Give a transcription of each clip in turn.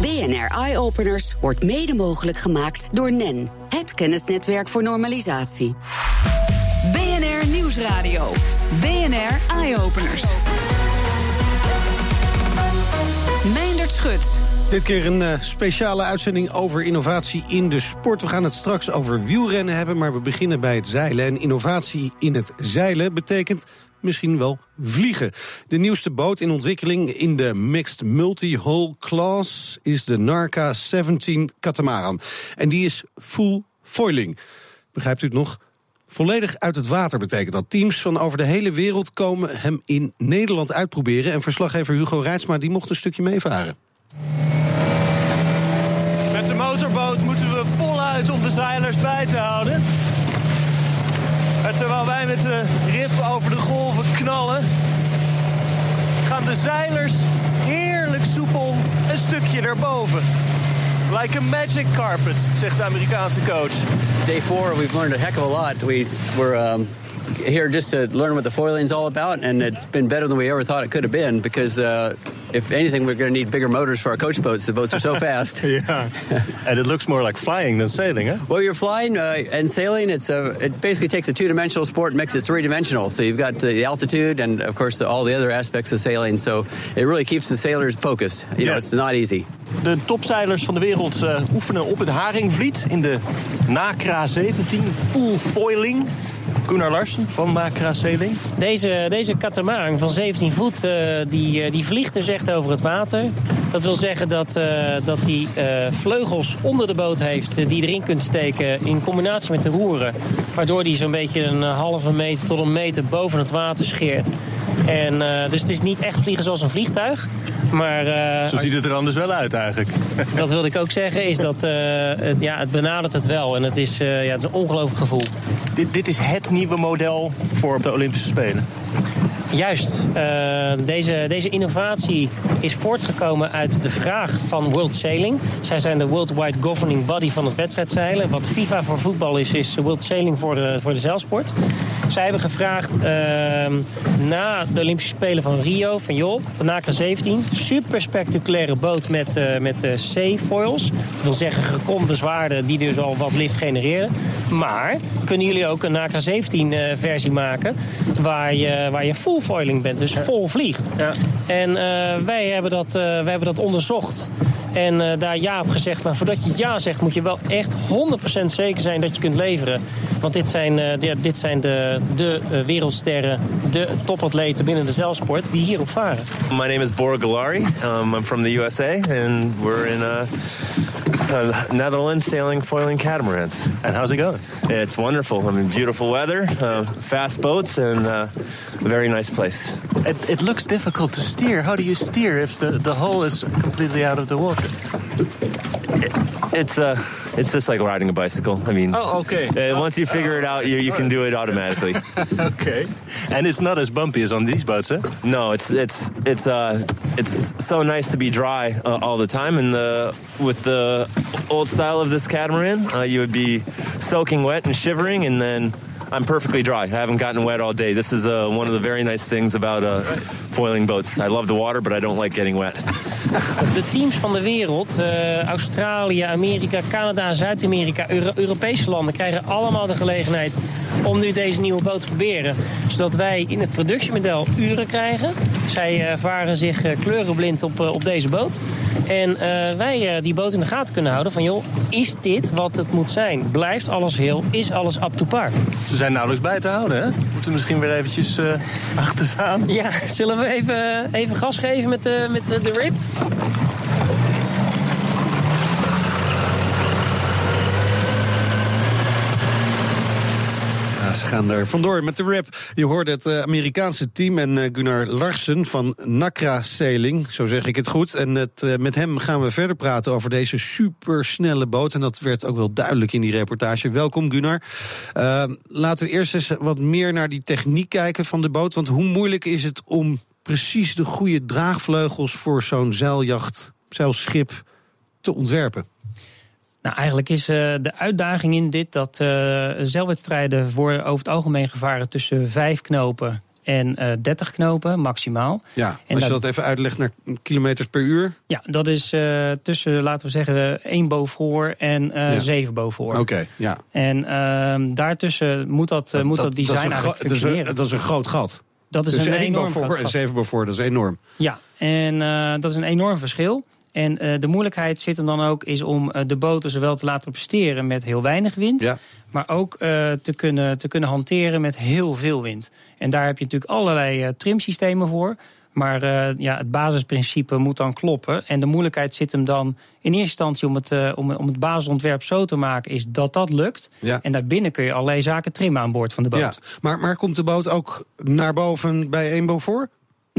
BNR Eye Openers wordt mede mogelijk gemaakt door NEN, het kennisnetwerk voor normalisatie. BNR Nieuwsradio. BNR Eye Openers. Dit keer een uh, speciale uitzending over innovatie in de sport. We gaan het straks over wielrennen hebben, maar we beginnen bij het zeilen. En innovatie in het zeilen betekent misschien wel vliegen. De nieuwste boot in ontwikkeling in de Mixed Multi-Hull Class is de Narca 17 Catamaran. En die is full foiling. Begrijpt u het nog? Volledig uit het water betekent dat. Teams van over de hele wereld komen hem in Nederland uitproberen. En verslaggever Hugo Reitsma die mocht een stukje meevaren. Met de motorboot moeten we voluit om de zeilers bij te houden. En terwijl wij met de rib over de golven knallen, gaan de zeilers heerlijk soepel een stukje erboven. Like a magic carpet, zegt de Amerikaanse coach. Day four, we've learned a heck of a lot. We were um, here just to learn what the foiling's all about, and it's been better than we ever thought it could have been because. Uh, if anything, we're going to need bigger motors for our coach boats. The boats are so fast. yeah, and it looks more like flying than sailing, huh? Well, you're flying uh, and sailing. It's a, it basically takes a two-dimensional sport and makes it three-dimensional. So you've got the altitude and, of course, all the other aspects of sailing. So it really keeps the sailors focused. You know, it's not easy. De topzeilers van de wereld uh, oefenen op het Haringvliet in de Nakra 17 full foiling. Gunnar Larsen van Nakra Sailing. Deze, deze katamaran van 17 voet, uh, die, uh, die vliegt dus echt over het water. Dat wil zeggen dat hij uh, dat die, vleugels onder de boot heeft die je erin kunt steken in combinatie met de roeren. Waardoor die zo'n beetje een halve meter tot een meter boven het water scheert. En, dus het is niet echt vliegen zoals een vliegtuig. Maar, Zo ziet het er anders wel uit eigenlijk. Dat wilde ik ook zeggen, is dat het, ja, het benadert het wel. En het is, ja, het is een ongelooflijk gevoel. Dit, dit is het nieuwe model voor de Olympische Spelen. Juist. Uh, deze, deze innovatie is voortgekomen uit de vraag van World Sailing. Zij zijn de worldwide governing body van het wedstrijdzeilen. Wat FIFA voor voetbal is, is World Sailing voor de, voor de zeilsport. Zij hebben gevraagd uh, na de Olympische Spelen van Rio, van joh, de NACRA 17, super spectaculaire boot met, uh, met C-foils. Dat wil zeggen gekromde zwaarden die dus al wat lift genereren. Maar kunnen jullie ook een NACRA 17 versie maken waar je, waar je full foiling bent, dus vol vliegt. Ja. En wij, hebben dat, wij hebben dat onderzocht. En uh, daar ja op gezegd. Maar voordat je ja zegt, moet je wel echt 100% zeker zijn dat je kunt leveren. Want dit zijn, de, dit zijn de, de wereldsterren, de topatleten binnen de zeilsport die hierop varen. My name is Bora Galari. Um, I'm from the USA and we're in uh, uh, Netherlands sailing foiling catamarans. And how's it going? It's wonderful. I mean, beautiful weather, uh, fast boats, and uh, a very nice place. It, it, looks difficult to steer. How do you steer if the, the hull is completely out of the water? It, it's uh, it's just like riding a bicycle. I mean, oh, okay. Uh, once you figure it out, you, you can do it automatically. okay, and it's not as bumpy as on these boats, eh? No, it's it's it's uh it's so nice to be dry uh, all the time, and the with the old style of this catamaran, uh, you would be soaking wet and shivering, and then. I'm perfectly dry. I haven't gotten wet all day. This is uh, one of the very nice things about uh, foiling boats. I love the water, but I don't like getting wet. De teams van de wereld, uh, Australië, Amerika, Canada, Zuid-Amerika, Euro Europese landen krijgen allemaal de gelegenheid om nu deze nieuwe boot te proberen. Zodat wij in het productiemodel uren krijgen. Zij uh, varen zich uh, kleurenblind op, op deze boot. En wij die boot in de gaten kunnen houden van joh, is dit wat het moet zijn? Blijft alles heel? Is alles up to par? Ze zijn nauwelijks bij te houden, hè? Moeten misschien weer eventjes achter staan. Ja, zullen we even, even gas geven met, met de rip? Ze gaan er vandoor met de rap. Je hoorde het uh, Amerikaanse team en uh, Gunnar Larsen van Nakra Sailing. Zo zeg ik het goed. En het, uh, met hem gaan we verder praten over deze supersnelle boot. En dat werd ook wel duidelijk in die reportage. Welkom Gunnar. laten we eerst eens wat meer naar die techniek kijken van de boot. Want hoe moeilijk is het om precies de goede draagvleugels voor zo'n zeiljacht, zeilschip te ontwerpen? Nou, eigenlijk is uh, de uitdaging in dit dat uh, zeilwedstrijden worden over het algemeen gevaren tussen vijf knopen en eh 30 knopen maximaal. Ja, En als je dat- even uitlegt naar kilometers per uur. Ja, dat is eh, tussen, laten we zeggen, 1 boven voor en eh Ja. 7 boven voor. Oké, ja. En ehm, daartussen moet dat, eh, moet dat, design eigenlijk gro- dat, is een, functioneren. dat is een groot gat. Dat is dus een enorm voor en gat. zeven boven voor, dat is enorm. Ja, en eh, dat is een enorm verschil. En eh, de moeilijkheid zit hem dan ook is om eh, de boten zowel te laten presteren met heel weinig wind, Ja. maar ook te, kunnen, te kunnen hanteren met heel veel wind. En daar heb je natuurlijk allerlei trimsystemen voor. Maar eh, ja, het basisprincipe moet dan kloppen. En de moeilijkheid zit hem dan in eerste instantie om het, eh, om, om het basisontwerp zo te maken, is dat dat lukt. Ja. En daarbinnen kun je allerlei zaken trimmen aan boord van de boot. Ja. Maar, maar komt de boot ook naar boven bij één boven voor?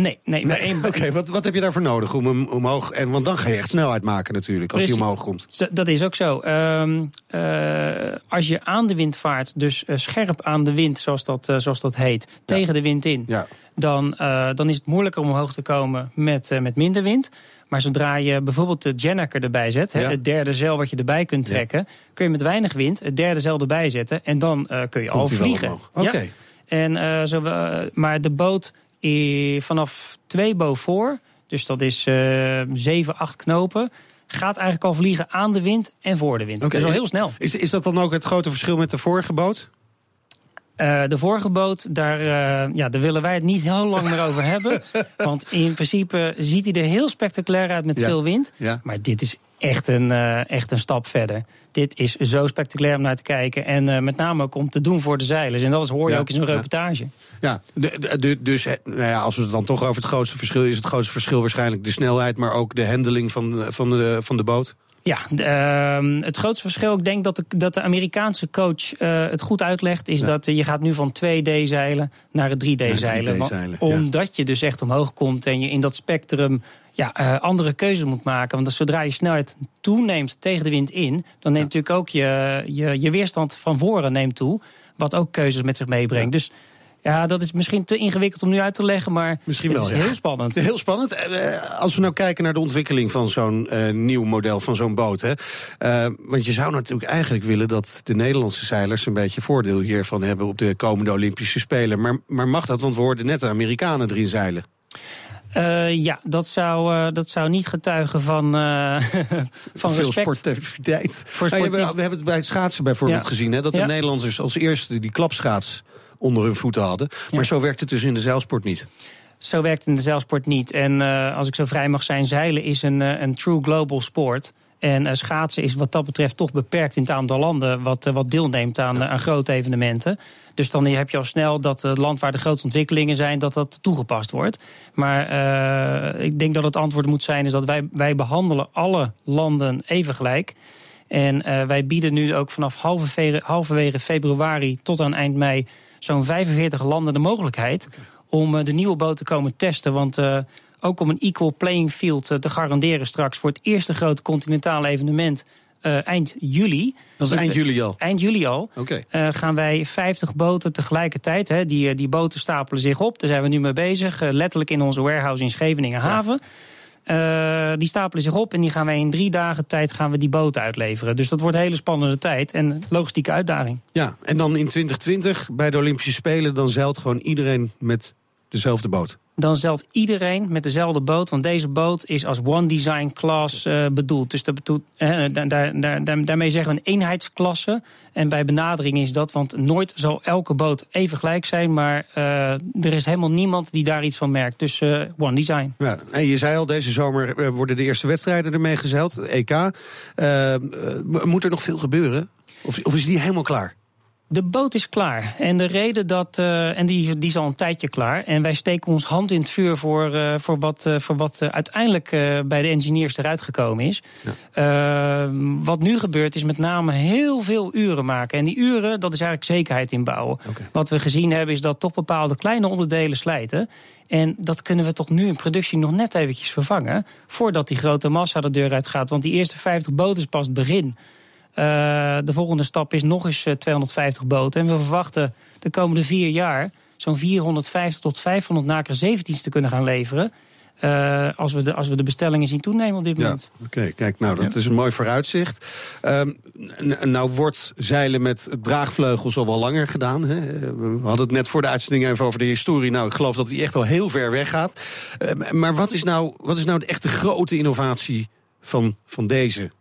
Nee, nee, maar één- Oké, wat, wat heb je daarvoor nodig om hem omhoog... En, want dan ga je echt snelheid maken natuurlijk, als hij Precies. omhoog komt. Dat is ook zo. Ehm, eh, als je aan de wind vaart, dus eh, scherp aan de wind, zoals dat, eh, zoals dat heet, tegen de wind in, Ja. dan, dan is het moeilijker om omhoog te komen met, met minder wind. Maar zodra je bijvoorbeeld de Jennaker erbij zet, Ja. het derde zeil wat je erbij kunt trekken, kun je met weinig wind het derde zeil erbij zetten en dan kun je al Komt hij wel vliegen. Oké. En, zo, maar de boot vanaf twee boven voor, dus dat is eh 7, 8 knopen, gaat eigenlijk al vliegen aan de wind en voor de wind. Oké, Dus al is- heel snel. Is, is dat dan ook het grote verschil met de vorige boot? Eh, de vorige boot, daar, eh, ja, daar willen wij het niet heel lang meer over hebben. Want in principe ziet hij er heel spectaculair uit met Ja. veel wind. Ja. Maar dit is echt een, eh, echt een stap verder. Dit is zo spectaculair om naar te kijken. En eh, met name ook om te doen voor de zeilers. En dat hoor je Ja, ook in zo'n ja. reportage. Ja, de, de- de- dus eh, nou ja, als we het dan toch over het grootste verschil... is het grootste verschil waarschijnlijk de snelheid... maar ook de handling van, van, de, van de boot. Ja, ehm, het grootste verschil, ik denk dat de, dat de Amerikaanse coach eh, het goed uitlegt, is Ja. dat eh, je gaat nu van 2D-zeilen naar het 3D-zeilen. 3D-zeilen, Want- ja. Omdat je dus echt omhoog komt en je in dat spectrum ja, eh, andere keuzes moet maken. Want zodra je snelheid toeneemt tegen de wind in, dan neemt natuurlijk ook je, je, je weerstand van voren neemt toe. Wat ook keuzes met zich meebrengt. Dus ja, dat is misschien te ingewikkeld om nu uit te leggen, maar Misschien het wel, is ja. heel spannend. Heel spannend. Eh, Als we nou kijken naar de ontwikkeling van zo'n eh, nieuw model van zo'n boot. Hè. Eh, want je zou natuurlijk eigenlijk willen dat de Nederlandse zeilers een beetje voordeel hiervan hebben op de komende Olympische Spelen. Maar, maar mag dat? Want we hoorden net de Amerikanen erin zeilen. Eh, ja, dat zou, eh, dat zou niet getuigen van, eh, van Veel respect. sportiviteit. Voor Nou, sportief- we, we hebben het bij het schaatsen bijvoorbeeld Ja. gezien. Hè, dat de. Nederlanders als eerste die klapschaats onder hun voeten hadden. Maar Ja. zo werkt het dus in de zeilsport niet. Zo werkt het in de zeilsport niet. En eh, als ik zo vrij mag zijn, zeilen is een, eh, een true global sport. En eh, schaatsen is wat dat betreft toch beperkt in het aantal landen wat, wat deelneemt aan, aan grote evenementen. Dus dan heb je al snel dat het land waar de grote ontwikkelingen zijn, dat dat toegepast wordt. Maar ik denk dat het antwoord moet zijn is dat wij, wij behandelen alle landen even gelijk. En wij bieden nu ook vanaf halverwege, halverwege februari tot aan eind mei zo'n 45 landen de mogelijkheid om eh, de nieuwe boot te komen testen. Want eh, ook om een equal playing field eh, te garanderen straks voor het eerste grote continentale evenement eind juli. Dat is eind juli al. Eind juli al. Oké. eh, gaan wij 50 boten tegelijkertijd. Hè, die, die boten stapelen zich op. Daar zijn we nu mee bezig. letterlijk in onze warehouse in Scheveningen Haven. Eh, die stapelen zich op en die gaan wij in drie dagen tijd gaan we die boten uitleveren. Dus dat wordt een hele spannende tijd en logistieke uitdaging. Ja, en dan in 2020 bij de Olympische Spelen... dan zeilt gewoon iedereen met dezelfde boot. Dan zeilt iedereen met dezelfde boot. Want deze boot is als one design class eh, bedoeld. Dus dat bedoelt, eh, daar, daar, daar, daar- daarmee zeggen we een eenheidsklasse. En bij benadering is dat, want nooit zal elke boot even gelijk zijn. Maar eh, er is helemaal niemand die daar iets van merkt. Dus eh, one design. Ja, en je zei al, deze zomer worden de eerste wedstrijden ermee gezeild, EK. Moet er nog veel gebeuren? Of, of is die helemaal klaar? De boot is klaar. En de reden dat. eh, en die, die is al een tijdje klaar. En wij steken ons hand in het vuur voor, eh, voor wat, eh, voor wat uiteindelijk bij de engineers eruit gekomen is. Wat nu gebeurt is met name heel veel uren maken. En die uren, dat is eigenlijk zekerheid inbouwen. Oké. Wat we gezien hebben is dat toch bepaalde kleine onderdelen slijten. En dat kunnen we toch nu in productie nog net eventjes vervangen. Voordat die grote massa de deur uitgaat. Want die eerste 50 boten is pas het begin. Eh, de volgende stap is nog eens eh, 250 boten. En we verwachten de komende vier jaar zo'n 450 tot 500 naker 17's te kunnen gaan leveren. eh, als, we de, als we de bestellingen zien toenemen op dit Ja, moment. oké. Kijk, nou, dat is een mooi vooruitzicht. Ehm, nou wordt zeilen met draagvleugels al wel langer gedaan. Hè? Eh, We hadden het net voor de uitzending even over de historie. Nou, ik geloof dat die echt al heel ver weg gaat. Eh, maar wat is, nou, wat is nou de echte grote innovatie van, van deze?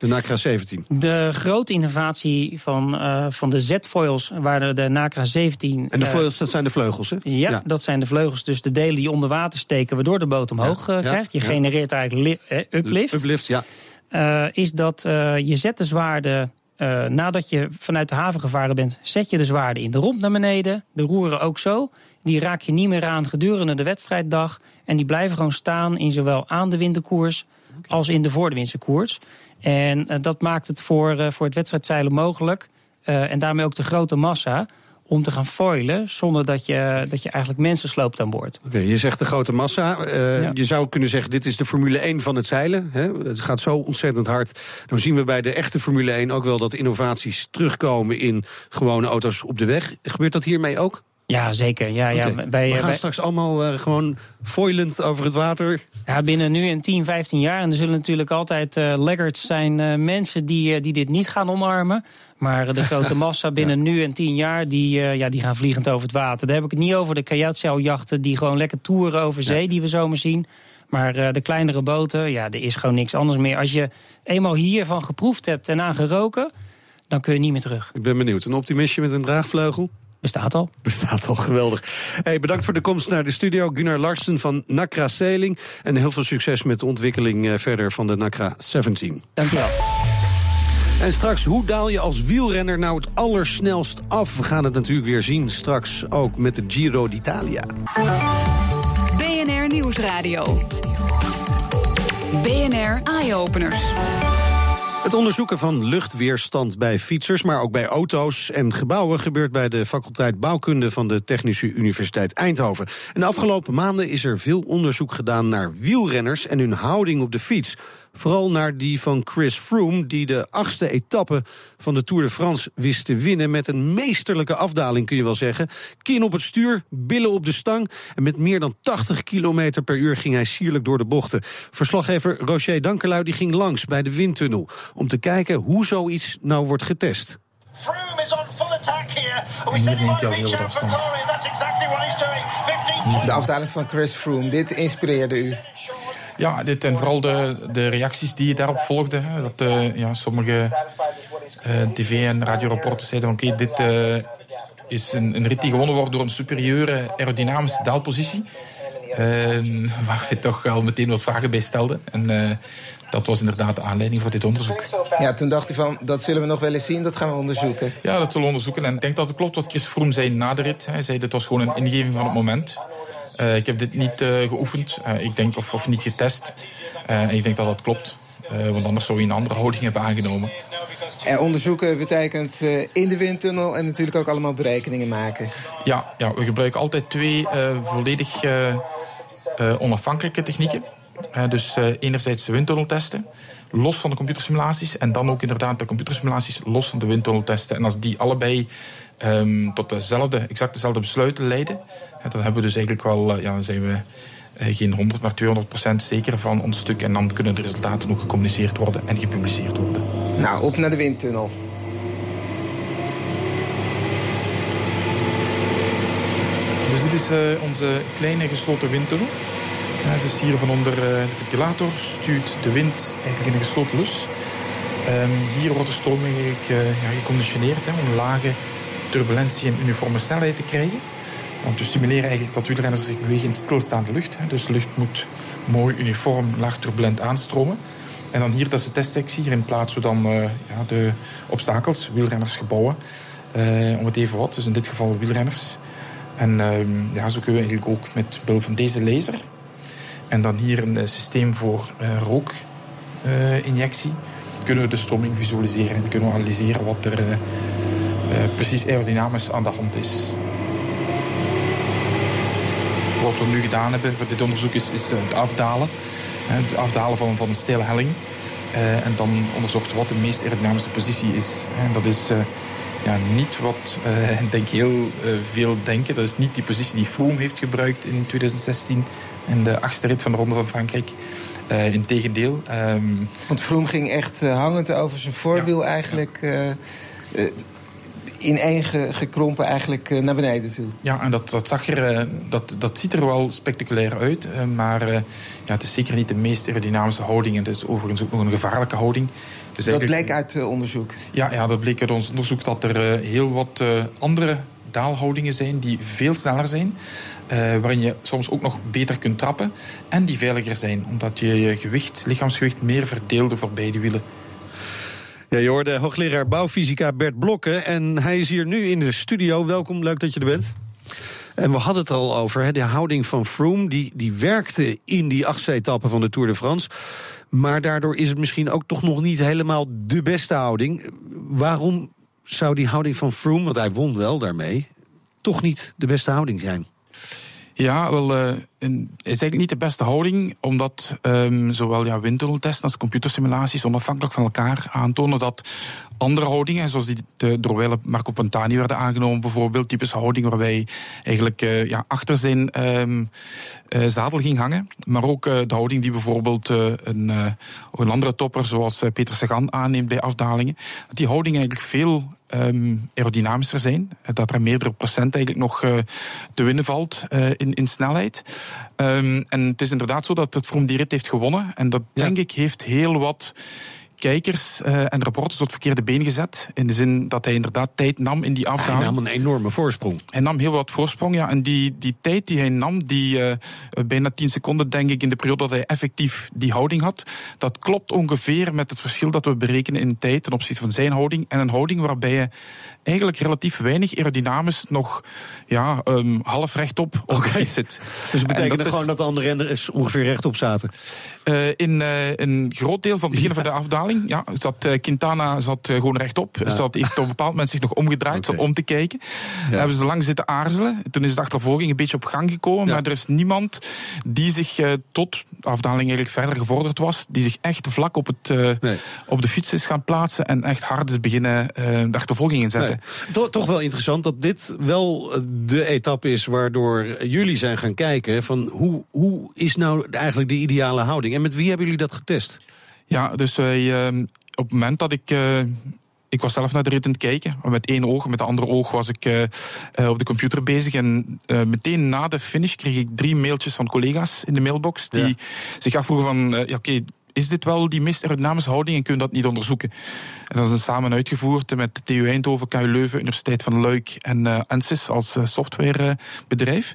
De Nacra 17. De grote innovatie van, eh, van de Z-foils, waar de, Nacra 17... En de eh, vleugels, dat zijn de vleugels, hè? Ja, dat zijn de vleugels, dus de delen die onder water steken... waardoor de boot omhoog Ja, eh, ja, krijgt. Je ja. genereert eigenlijk li- eh, uplift. Uplift, ja. is dat je zet de zwaarde... eh, nadat je vanuit de haven gevaren bent, zet je de zwaarde in de romp naar beneden. De roeren ook zo. Die raak je niet meer aan gedurende de wedstrijddag. En die blijven gewoon staan in zowel aan de winterkoers als in de voor de koers. En eh, dat maakt het voor, eh, voor het wedstrijdzeilen mogelijk. eh, en daarmee ook de grote massa om te gaan foilen zonder dat je, dat je eigenlijk mensen sloopt aan boord. Oké, je zegt de grote massa. Ja. Je zou kunnen zeggen, dit is de Formule 1 van het zeilen. Hè? Het gaat zo ontzettend hard. Dan zien we bij de echte Formule 1 ook wel dat innovaties terugkomen in gewone auto's op de weg. Gebeurt dat hiermee ook? Ja, zeker. Ja, ja, wij, we gaan wij- straks allemaal eh, gewoon foilend over het water. Ja, binnen nu een 10, 15 jaar. En er zullen natuurlijk altijd laggards zijn, eh, mensen die, die dit niet gaan omarmen. Maar de grote massa binnen nu en 10 jaar, die, ja, die gaan vliegend over het water. Daar heb ik het niet over de kajuitzeiljachten die gewoon lekker toeren over zee, die we zomaar zien. Maar de kleinere boten, ja, er is gewoon niks anders meer. Als je eenmaal hiervan geproefd hebt en aan geroken, dan kun je niet meer terug. Ik ben benieuwd. Een optimistje met een draagvleugel? Bestaat al. Bestaat al geweldig. Hey, bedankt voor de komst naar de studio. Gunnar Larsen van Nacra Sailing. En heel veel succes met de ontwikkeling eh, verder van de Nacra 17. Dankjewel. En straks, hoe daal je als wielrenner nou het allersnelst af? We gaan het natuurlijk weer zien straks ook met de Giro d'Italia. BNR Nieuwsradio. BNR Eye Openers. Het onderzoeken van luchtweerstand bij fietsers, maar ook bij auto's en gebouwen gebeurt bij de faculteit bouwkunde van de Technische Universiteit Eindhoven. En de afgelopen maanden is er veel onderzoek gedaan naar wielrenners en hun houding op de fiets. Vooral naar die van Chris Froome, die de achtste etappe van de Tour de France wist te winnen. Met een meesterlijke afdaling, kun je wel zeggen. Kin op het stuur, billen op de stang. En met meer dan 80 km per uur ging hij sierlijk door de bochten. Verslaggever Roger Dankerlui die ging langs bij de windtunnel. Om te kijken hoe zoiets nou wordt getest. Froome is on full attack here. We said he might reach out for glory. That's exactly what he's doing. 15 De afdaling van Chris Froome, dit inspireerde u. Ja, dit en vooral de, de reacties die daarop volgden. hè. Dat eh, ja, sommige eh, tv- en radiorapporten zeiden van oké, dit eh, is een, een rit die gewonnen wordt door een superieure aerodynamische daalpositie. Eh, waar we toch al meteen wat vragen bij stelden. En dat was inderdaad de aanleiding voor dit onderzoek. Ja, toen dacht u van, dat zullen we nog wel eens zien, dat gaan we onderzoeken. Ja, dat zullen we onderzoeken. En ik denk dat het klopt wat Chris Froome zei na de rit. Hij zei dit was gewoon een ingeving van het moment. Eh, ik heb dit niet eh, geoefend. Eh, ik denk, of, of niet getest. En ik denk dat dat klopt. Want anders zou je een andere houding hebben aangenomen. En onderzoeken betekent in de windtunnel en natuurlijk ook allemaal berekeningen maken. Ja, ja we gebruiken altijd twee volledig onafhankelijke technieken. Dus enerzijds de windtunneltesten, los van de computersimulaties. En dan ook inderdaad de computersimulaties los van de windtunneltesten. En als die allebei ehm, tot dezelfde, exact dezelfde besluiten leiden... eh, dan hebben we dus eigenlijk wel, eh, ja, dan zijn we eh, geen 100, maar 200 procent zeker van ons stuk. En dan kunnen de resultaten ook gecommuniceerd worden en gepubliceerd worden. Nou, op naar de windtunnel. Dus dit is eh, onze kleine gesloten windtunnel. Ja, het is hier van onder de ventilator, stuurt de wind eigenlijk in een gesloten lus. Ehm, hier wordt de stroming eigenlijk ja, geconditioneerd hè, om lage turbulentie en uniforme snelheid te krijgen. Om te stimuleren eigenlijk dat wielrenners zich bewegen in stilstaande lucht. Dus lucht moet mooi uniform, laag turbulent aanstromen. En dan hier, dat is de testsectie. Hierin plaatsen we dan eh, ja, de obstakels, wielrenners, gebouwen. eh, om het even wat, dus in dit geval wielrenners. En ehm, ja, zo kunnen we eigenlijk ook met behulp van deze laser. En dan hier een eh, systeem voor rookinjectie. kunnen we de stroming visualiseren en kunnen we analyseren wat er precies aerodynamisch aan de hand is. Wat we nu gedaan hebben voor dit onderzoek is, is eh, het afdalen. Het afdalen van, van een steile helling. Eh, en dan onderzocht wat de meest aerodynamische positie is. En dat is eh, ja, niet wat eh, denk heel eh, veel denken. Dat is niet die positie die Froome heeft gebruikt in 2016. in de achtste rit van de Ronde van Frankrijk. Integendeel. Um, Want Vroom ging echt hangend over zijn voorwiel ja, eigenlijk... in één gekrompen eigenlijk naar beneden toe. Ja, en dat, dat, zag er, dat, dat ziet er wel spectaculair uit. maar ja, het is zeker niet de meest aerodynamische houding. En het is overigens ook nog een gevaarlijke houding. Dus dat bleek uit onderzoek? Ja, ja, dat bleek uit ons onderzoek dat er heel wat andere daalhoudingen zijn die veel sneller zijn. Uh, waarin je soms ook nog beter kunt trappen. En die veiliger zijn, omdat je je gewicht, lichaamsgewicht meer verdeelde voor beide wielen. Ja, je hoorde hoogleraar bouwfysica Bert Blokken. En hij is hier nu in de studio. Welkom, leuk dat je er bent. En we hadden het al over, hè, de houding van Froome. Die, die werkte in die achtste etappe van de Tour de France. Maar daardoor is het misschien ook toch nog niet helemaal de beste houding. Waarom zou die houding van Froome, want hij won wel daarmee... toch niet de beste houding zijn? Ja, wel, uh, is eigenlijk niet de beste houding, omdat um, zowel ja, windtunneltesten als computersimulaties onafhankelijk van elkaar aantonen dat andere houdingen, zoals die de, door Marco Pantani werden aangenomen, bijvoorbeeld, typische houding waar wij eigenlijk uh, ja, achter zijn um, uh, zadel ging hangen. Maar ook uh, de houding die bijvoorbeeld een, een andere topper, zoals Peter Sagan, aanneemt bij afdalingen. Dat die houdingen eigenlijk veel um, aerodynamischer zijn. Dat er meerdere procent eigenlijk nog te winnen valt in, in snelheid. Um, en het is inderdaad zo dat het Vroom die rit heeft gewonnen. En dat, ja. denk ik, heeft heel wat kijkers uh, en reporters het verkeerde been gezet. In de zin dat hij inderdaad tijd nam in die afdaling. Hij nam een enorme voorsprong. Hij nam heel wat voorsprong, ja. En die, die tijd die hij nam, die uh, bijna 10 seconden, denk ik, in de periode dat hij effectief die houding had, dat klopt ongeveer met het verschil dat we berekenen in tijd ten opzichte van zijn houding. En een houding waarbij hij eigenlijk relatief weinig aerodynamisch nog ja, um, half rechtop op okay. zit. Dus betekent dat gewoon is, dat de andere renners ongeveer rechtop zaten? Uh, in een groot deel van het begin van de afdaling ja, zat, uh, Quintana zat uh, gewoon rechtop. Ja. Zat, heeft op een bepaald moment zich nog omgedraaid okay. om te kijken. Ja. hebben ze lang zitten aarzelen. Toen is de achtervolging een beetje op gang gekomen. Ja. Maar er is niemand die zich uh, tot de afdaling eigenlijk verder gevorderd was. Die zich echt vlak op, het, nee. op de fiets is gaan plaatsen. En echt hard is beginnen de achtervolging inzetten. Nee. To toch wel interessant dat dit wel de etappe is waardoor jullie zijn gaan kijken. Van hoe, hoe is nou eigenlijk de ideale houding? En met wie hebben jullie dat getest? Ja, dus wij, uh, op het moment dat ik. Uh, ik was zelf naar de rit aan het kijken. Met één oog, met de andere oog was ik uh, op de computer bezig. En meteen na de finish kreeg ik drie mailtjes van collega's in de mailbox. Die ja. zich afvroegen van, ja, oké, okay, is dit wel die meest aerodynamische houding en kun je dat niet onderzoeken? En dat is samen uitgevoerd met TU Eindhoven, KU Leuven, Universiteit van Luik en uh, ANSYS als uh, softwarebedrijf.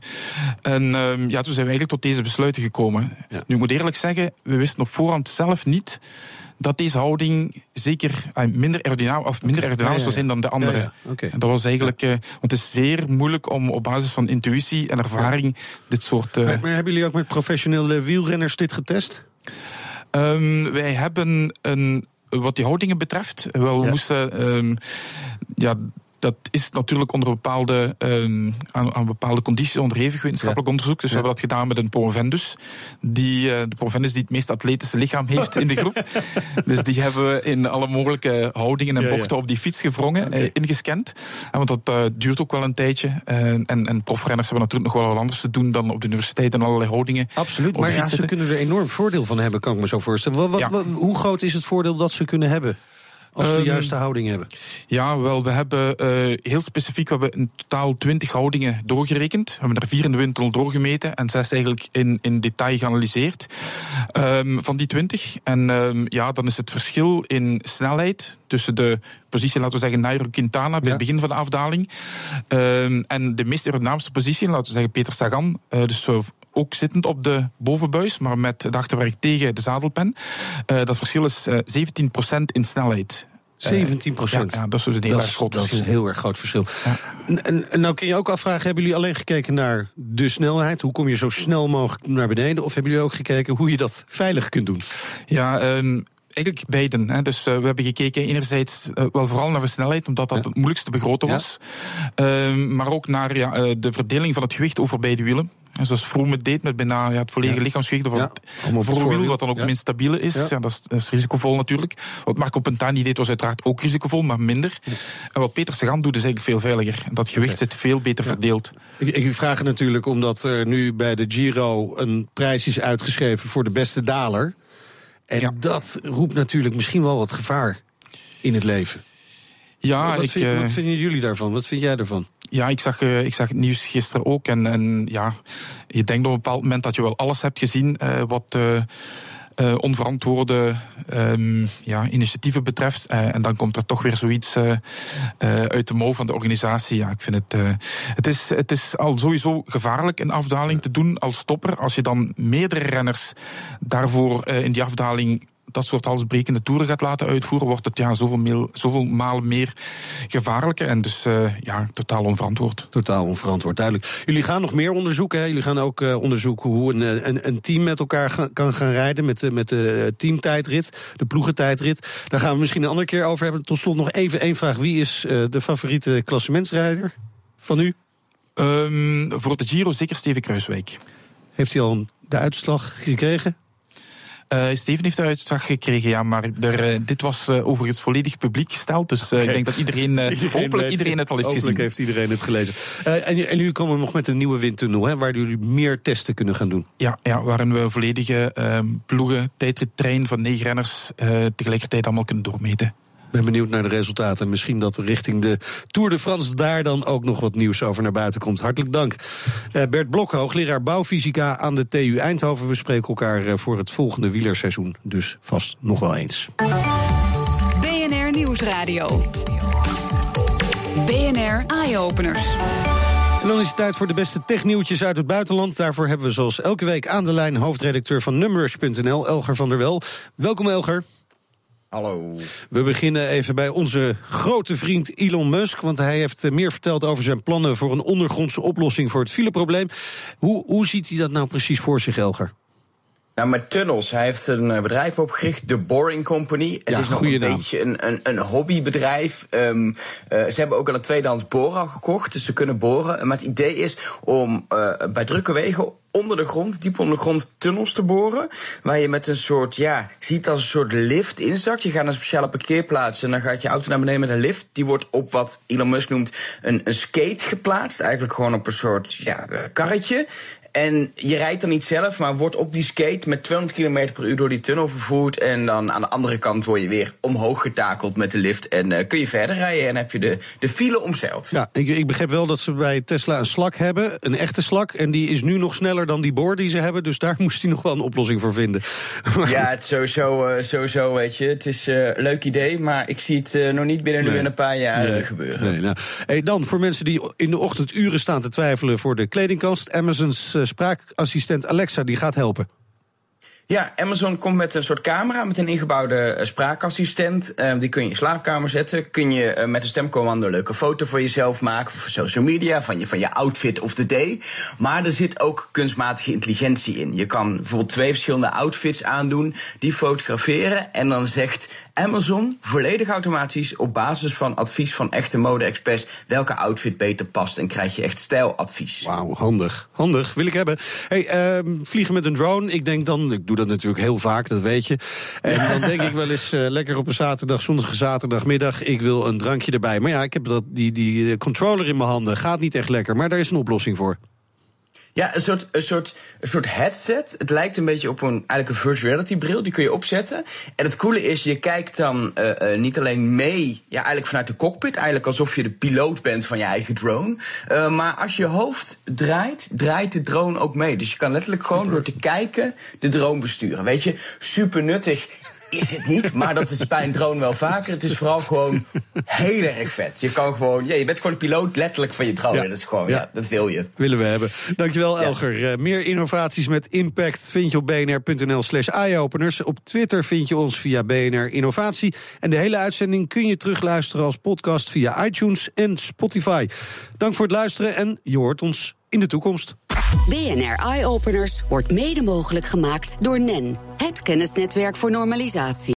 En uh, ja, toen zijn we eigenlijk tot deze besluiten gekomen. Ja. Nu, ik moet eerlijk zeggen, we wisten op voorhand zelf niet dat deze houding zeker uh, minder aerodynamisch of minder aerodynamisch zou zijn dan de andere. Ja, ja. Okay. En dat was eigenlijk, uh, want het is zeer moeilijk om op basis van intuïtie en ervaring dit soort. Uh, maar, maar, hebben jullie ook met professionele wielrenners dit getest? Um, wij hebben een, wat die houdingen betreft, wel ja. moesten um, ja, dat is natuurlijk onder bepaalde, uh, aan, aan, bepaalde condities onderhevig wetenschappelijk ja. onderzoek. Dus ja. we hebben dat gedaan met een promovendus. Die, uh, de promovendus die het meest atletische lichaam heeft in de groep. dus die hebben we in alle mogelijke houdingen en ja, bochten op die fiets gevrongen, okay. uh, ingescand. En want dat uh, duurt ook wel een tijdje. en, en profrenners hebben natuurlijk nog wel wat anders te doen dan op de universiteit en allerlei houdingen. Absoluut, maar ja, ze kunnen er enorm voordeel van hebben, kan ik me zo voorstellen. Wat, hoe groot is het voordeel dat ze kunnen hebben? Als we de juiste houding hebben. Ja, wel, we hebben uh, heel specifiek, we hebben in totaal 20 houdingen doorgerekend. We hebben er vier in de doorgemeten en zes eigenlijk in, in detail geanalyseerd. Um, van die 20. En um, ja, dan is het verschil in snelheid tussen de positie, laten we zeggen, Nairo Quintana bij ja. het begin van de afdaling. Um, en de meest aerodynamische positie, laten we zeggen Peter Sagan. Uh, dus ook zittend op de bovenbuis, maar met het achterwerk tegen de zadelpen. Uh, dat verschil is uh, 17% in snelheid. 17 procent. Ja, ja, dat is dus een heel dat erg groot dat verschil. is een heel erg groot verschil. Ja. En, en, nou kun je ook afvragen, hebben jullie alleen gekeken naar de snelheid? Hoe kom je zo snel mogelijk naar beneden? Of hebben jullie ook gekeken hoe je dat veilig kunt doen? Ja, um, eigenlijk beiden. Hè. Dus uh, we hebben gekeken enerzijds uh, wel vooral naar de snelheid, omdat dat ja. het moeilijkste begroten was. Uh, maar ook naar ja, de verdeling van het gewicht over beide wielen. En zoals Vroom deed met bijna ja, het volledige lichaamsgewicht. Of Ja, het op het voorwiel, wat dan ook minst stabiele is. Ja. Dat, is dat is risicovol natuurlijk. Wat Marco Pantani deed was uiteraard ook risicovol, maar minder. En wat Peter Sagan doet is eigenlijk veel veiliger. Dat gewicht zit veel beter verdeeld. Ik, ik vraag het natuurlijk omdat er nu bij de Giro een prijs is uitgeschreven voor de beste daler. En dat roept natuurlijk misschien wel wat gevaar in het leven. Ja, wat, ik, vind- eh, wat vinden jullie daarvan? Wat vind jij daarvan? Ja, ik zag, eh, ik zag het nieuws gisteren ook. En, en ja, je denkt op een bepaald moment dat je wel alles hebt gezien eh, wat eh, onverantwoorde ehm, ja, initiatieven betreft. En dan komt er toch weer zoiets uit de mouw van de organisatie. Ja, ik vind het. het, is, het is al sowieso gevaarlijk een afdaling te doen als stopper. Als je dan meerdere renners daarvoor in die afdaling dat soort halsbrekende toeren gaat laten uitvoeren, wordt het ja, zoveel, meel, zoveel malen meer gevaarlijker. En dus eh, ja, totaal onverantwoord. Totaal onverantwoord, duidelijk. Jullie gaan nog meer onderzoeken. Hè? Jullie gaan ook eh, onderzoeken hoe een, eh, een, een team met elkaar kan gaan rijden. Met de, met de teamtijdrit, de ploegentijdrit. Daar gaan we misschien een andere keer over hebben. Tot slot nog even één vraag. Wie is de favoriete klassementsrijder van u? Ehm, voor de Giro zeker Steven Kruiswijk. Heeft hij al een- de uitslag gekregen? Eh, Steven heeft de uitslag gekregen, ja, maar er, eh, dit was eh, overigens volledig publiek gesteld. Dus ik denk dat iedereen, eh, hopelijk iedereen het al heeft hopelijk gezien. heeft iedereen het gelezen. En, en jullie komen nog met een nieuwe windtunnel, hè, waar jullie meer testen kunnen gaan doen. Ja, ja, waarin we volledige ehm, ploegen, tijdrittrein van negen renners tegelijkertijd allemaal kunnen doormeten. Ben benieuwd naar de resultaten. Misschien dat richting de Tour de France daar dan ook nog wat nieuws over naar buiten komt. Hartelijk dank. Eh, Bert Blok, hoogleraar bouwfysica aan de TU Eindhoven. We spreken elkaar eh, voor het volgende wielerseizoen dus vast nog wel eens. BNR Nieuwsradio. BNR Eye-Openers. En dan is het tijd voor de beste technieuwtjes uit het buitenland. Daarvoor hebben we zoals elke week aan de lijn hoofdredacteur van Numbers.nl, Elger van der Wel. Welkom Elger. Hallo. We beginnen even bij onze grote vriend Elon Musk. Want hij heeft eh, meer verteld over zijn plannen voor een ondergrondse oplossing voor het fileprobleem. Hoe, hoe ziet hij dat nou precies voor zich, Elger? Nou, met tunnels. Hij heeft een eh, bedrijf opgericht, de Boring Company. Het Ja, is nog een naam. beetje een, een, een hobbybedrijf. Ehm, eh, ze hebben ook al een tweedehands borer gekocht, dus ze kunnen boren. Maar het idee is om eh, bij drukke wegen onder de grond, diep onder de grond, tunnels te boren. Waar je met een soort, ja, ziet als een soort lift inzakt. Je gaat naar een speciale parkeerplaats en dan gaat je auto naar beneden met een lift. Die wordt op wat Elon Musk noemt een, een skate geplaatst. Eigenlijk gewoon op een soort, ja, karretje. En je rijdt dan niet zelf, maar wordt op die skate met 200 km per uur door die tunnel vervoerd. En dan aan de andere kant word je weer omhoog getakeld met de lift. En eh, kun je verder rijden en heb je de, de file omzeild. Ja, ik, ik begreep wel dat ze bij Tesla een slak hebben, een echte slak. En die is nu nog sneller dan die boor die ze hebben. Dus daar moest hij nog wel een oplossing voor vinden. Ja, het sowieso, eh, sowieso, weet je. Het is eh, een leuk idee, maar ik zie het nog niet binnen nu Nee. en een paar jaar Nee, gebeuren. Nee, nou. hey, dan voor mensen die in de ochtend uren staan te twijfelen voor de kledingkast. Amazon's spraakassistent Alexa die gaat helpen. Ja, Amazon komt met een soort camera met een ingebouwde eh, spraakassistent. Eh, die kun je in je slaapkamer zetten. Kun je eh, met een stemcommando een leuke foto voor jezelf maken. Voor social media, van je, van je outfit of the day. Maar er zit ook kunstmatige intelligentie in. Je kan bijvoorbeeld twee verschillende outfits aandoen. Die fotograferen. En dan zegt Amazon, volledig automatisch, op basis van advies van echte mode-experts, welke outfit beter past. En krijg je echt stijladvies. Wauw, handig. Handig, wil ik hebben. Hey, ehm, vliegen met een drone. Ik denk dan, ik doe dat natuurlijk heel vaak, dat weet je. En dan denk ik wel eens eh, lekker op een zaterdag, zonnige zaterdagmiddag. Ik wil een drankje erbij. Maar ja, ik heb dat, die, die eh, controller in mijn handen. Gaat niet echt lekker, maar daar is een oplossing voor. Ja, een soort, een, soort, een soort headset. Het lijkt een beetje op een, eigenlijk een virtual reality bril. Die kun je opzetten. En het coole is, je kijkt dan eh, niet alleen mee, ja, eigenlijk vanuit de cockpit. Eigenlijk alsof je de piloot bent van je eigen drone. Eh, maar als je hoofd draait, draait de drone ook mee. Dus je kan letterlijk gewoon door te kijken de drone besturen. Weet je, super nuttig is het niet, maar dat is bij een drone wel vaker. Het is vooral gewoon heel erg vet. Je kan gewoon, ja, je bent gewoon de piloot letterlijk van je drone. Ja. Dat is gewoon, Ja. ja, dat wil je. Willen we hebben. Dankjewel, Elger. Eh, meer innovaties met impact vind je op bnr.nl slash eyeopeners. Op Twitter vind je ons via BNR Innovatie. En de hele uitzending kun je terugluisteren als podcast via iTunes en Spotify. Dank voor het luisteren en je hoort ons in de toekomst. BNR Eye Openers wordt mede mogelijk gemaakt door NEN, het kennisnetwerk voor normalisatie.